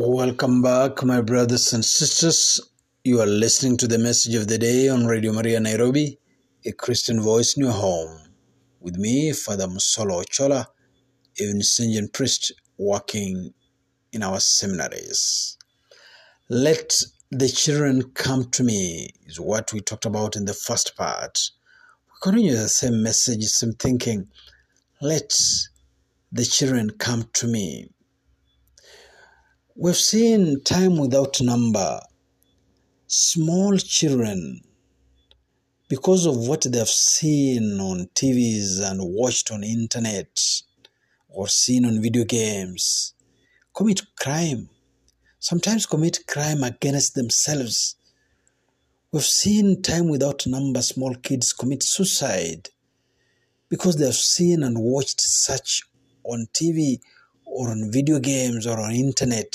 Welcome back, my brothers and sisters. You are listening to the message of the day on Radio Maria Nairobi, a Christian voice in your home. With me, Father Musolo Ochola, a Vincentian priest working in our seminaries. Let the children come to me, is what we talked about in the first part. We continue the same message, same thinking. Let the children come to me. We've seen time without number. Small children, because of what they've seen on TVs and watched on internet or seen on video games, commit crime. Sometimes commit crime against themselves. We've seen time without number small kids commit suicide because they have seen and watched such on TV or on video games or on internet.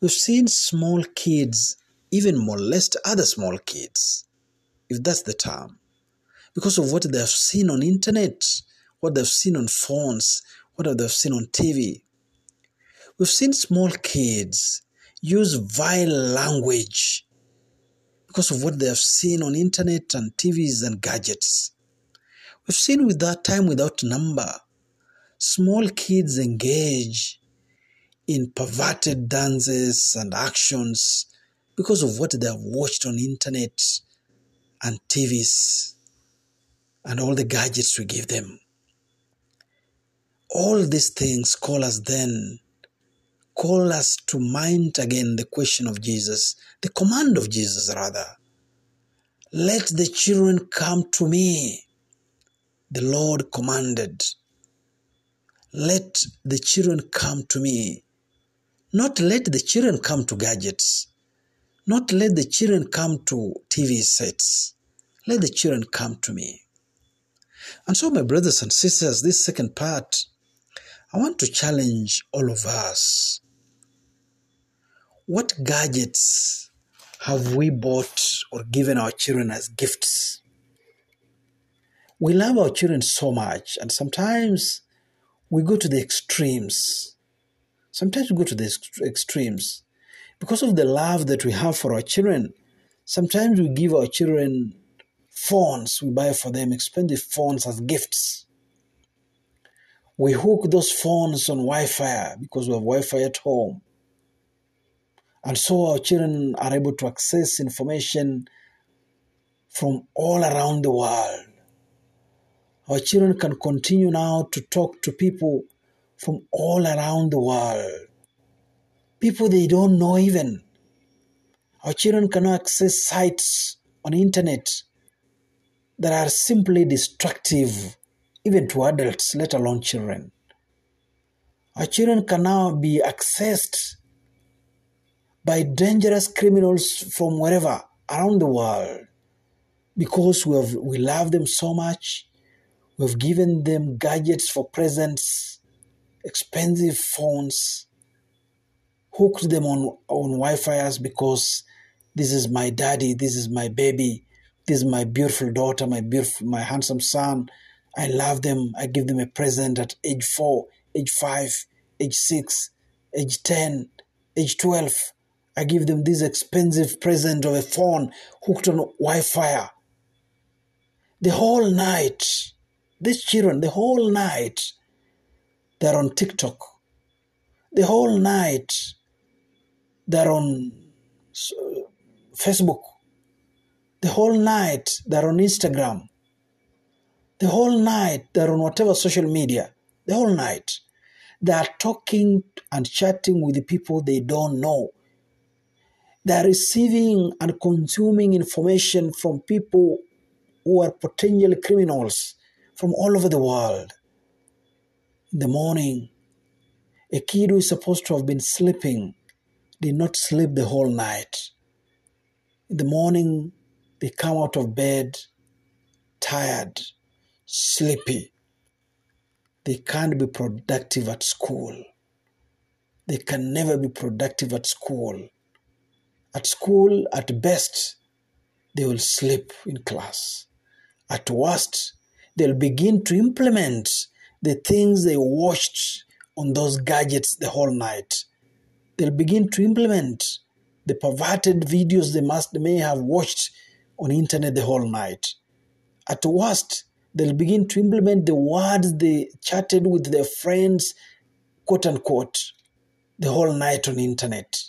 We've seen small kids even molest other small kids, if that's the term, because of what they've seen on internet, what they've seen on phones, what they've seen on TV. We've seen small kids use vile language because of what they have seen on internet and TVs and gadgets. We've seen with that time without number small kids engage in perverted dances and actions because of what they have watched on internet and TVs and all the gadgets we give them. All these things call us then, call us to mind again the question of Jesus, the command of Jesus rather. Let the children come to me. The Lord commanded. Let the children come to me. Not let the children come to gadgets. Not let the children come to TV sets. Let the children come to me. And so, my brothers and sisters, this second part, I want to challenge all of us. What gadgets have we bought or given our children as gifts? We love our children so much, and sometimes we go to the extremes. Sometimes we go to the extremes. Because of the love that we have for our children, sometimes we give our children phones, we buy for them expensive phones as gifts. We hook those phones on Wi Fi because we have Wi Fi at home. And so our children are able to access information from all around the world. Our children can continue now to talk to people from all around the world. People they don't know even. Our children cannot access sites on internet that are simply destructive even to adults, let alone children. Our children can now be accessed by dangerous criminals from wherever around the world because we, have, we love them so much We've given them gadgets for presents, expensive phones, hooked them on, on Wi Fi's because this is my daddy, this is my baby, this is my beautiful daughter, my beautiful, my handsome son. I love them. I give them a present at age four, age five, age six, age 10, age 12. I give them this expensive present of a phone hooked on Wi Fi. The whole night, these children, the whole night, they're on TikTok. The whole night, they're on Facebook. The whole night, they're on Instagram. The whole night, they're on whatever social media. The whole night. They are talking and chatting with the people they don't know. They are receiving and consuming information from people who are potential criminals from all over the world. In the morning, a kid who is supposed to have been sleeping did not sleep the whole night. In the morning, they come out of bed tired, sleepy. They can't be productive at school. They can never be productive at school. At school, at best, they will sleep in class. At worst, they'll begin to implement the things they watched on those gadgets the whole night. they'll begin to implement the perverted videos they must may have watched on internet the whole night. At worst, they'll begin to implement the words they chatted with their friends, quote unquote, the whole night on internet.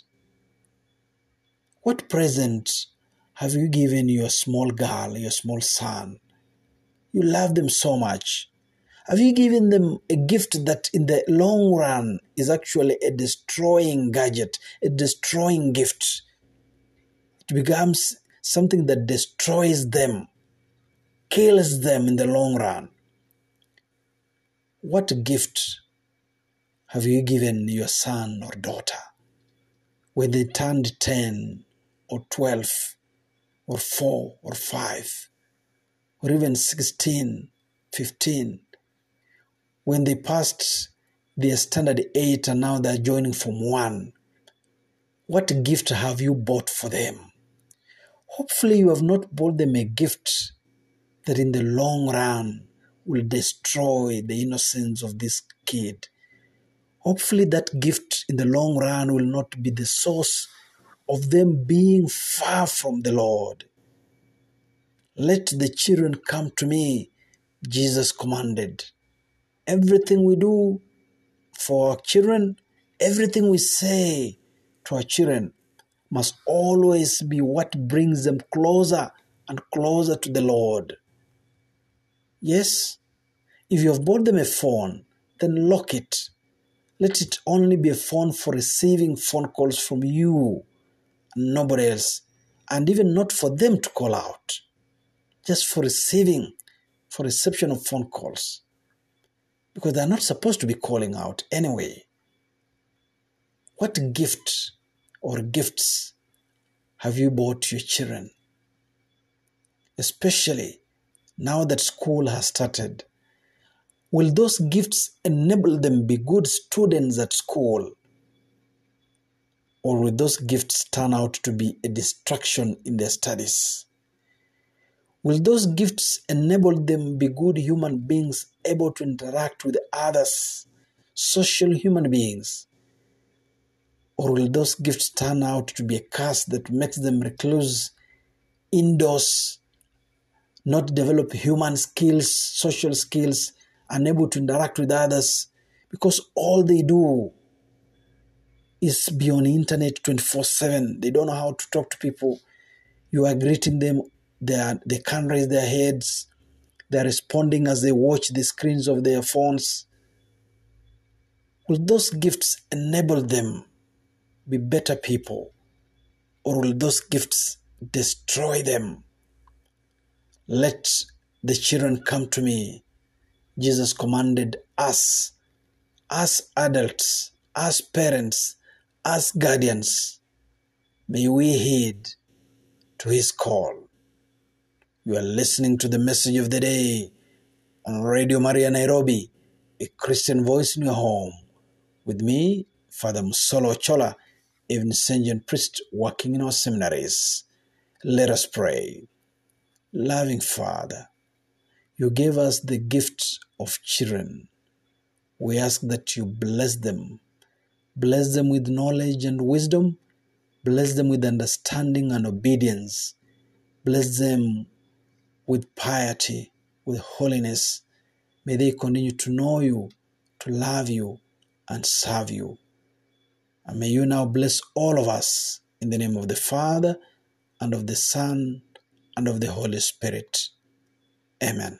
What present have you given your small girl, your small son? You love them so much. Have you given them a gift that in the long run is actually a destroying gadget, a destroying gift? It becomes something that destroys them, kills them in the long run. What gift have you given your son or daughter when they turned 10 or 12 or 4 or 5 or even 16, 15? when they passed their standard eight and now they're joining form one, what gift have you bought for them? Hopefully, you have not bought them a gift that in the long run will destroy the innocence of this kid. Hopefully, that gift in the long run will not be the source of them being far from the Lord. Let the children come to me, Jesus commanded everything we do for our children, everything we say to our children must always be what brings them closer and closer to the Lord. Yes, if you have bought them a phone, then lock it. Let it only be a phone for receiving phone calls from you and nobody else, and even not for them to call out, just for receiving, for reception of phone calls because they're not supposed to be calling out anyway. What gift or gifts have you bought your children? Especially now that school has started. Will those gifts enable them be good students at school? Or will those gifts turn out to be a distraction in their studies? Will those gifts enable them be good human beings able to interact with others, social human beings? Or will those gifts turn out to be a curse that makes them recluse indoors, not develop human skills, social skills, unable to interact with others because all they do is be on internet 24 7. They don't know how to talk to people. You are greeting them they, are, they can't raise their heads. They're responding as they watch the screens of their phones. Will those gifts enable them to be better people? Or will those gifts destroy them? Let the children come to me. Jesus commanded us, as adults, as parents, as guardians. May we heed to his call. You are listening to the message of the day on Radio Maria Nairobi, a Christian voice in your home. With me, Father Musolo Ochola, even a Vincentian priest working in our seminaries. Let us pray. Loving Father, you gave us the gift of children. We ask that you bless them. Bless them with knowledge and wisdom. Bless them with understanding and obedience. Bless them with piety, with holiness. May they continue to know you, to love you, and serve you. And may you now bless all of us in the name of the Father, and of the Son, and of the Holy Spirit. Amen.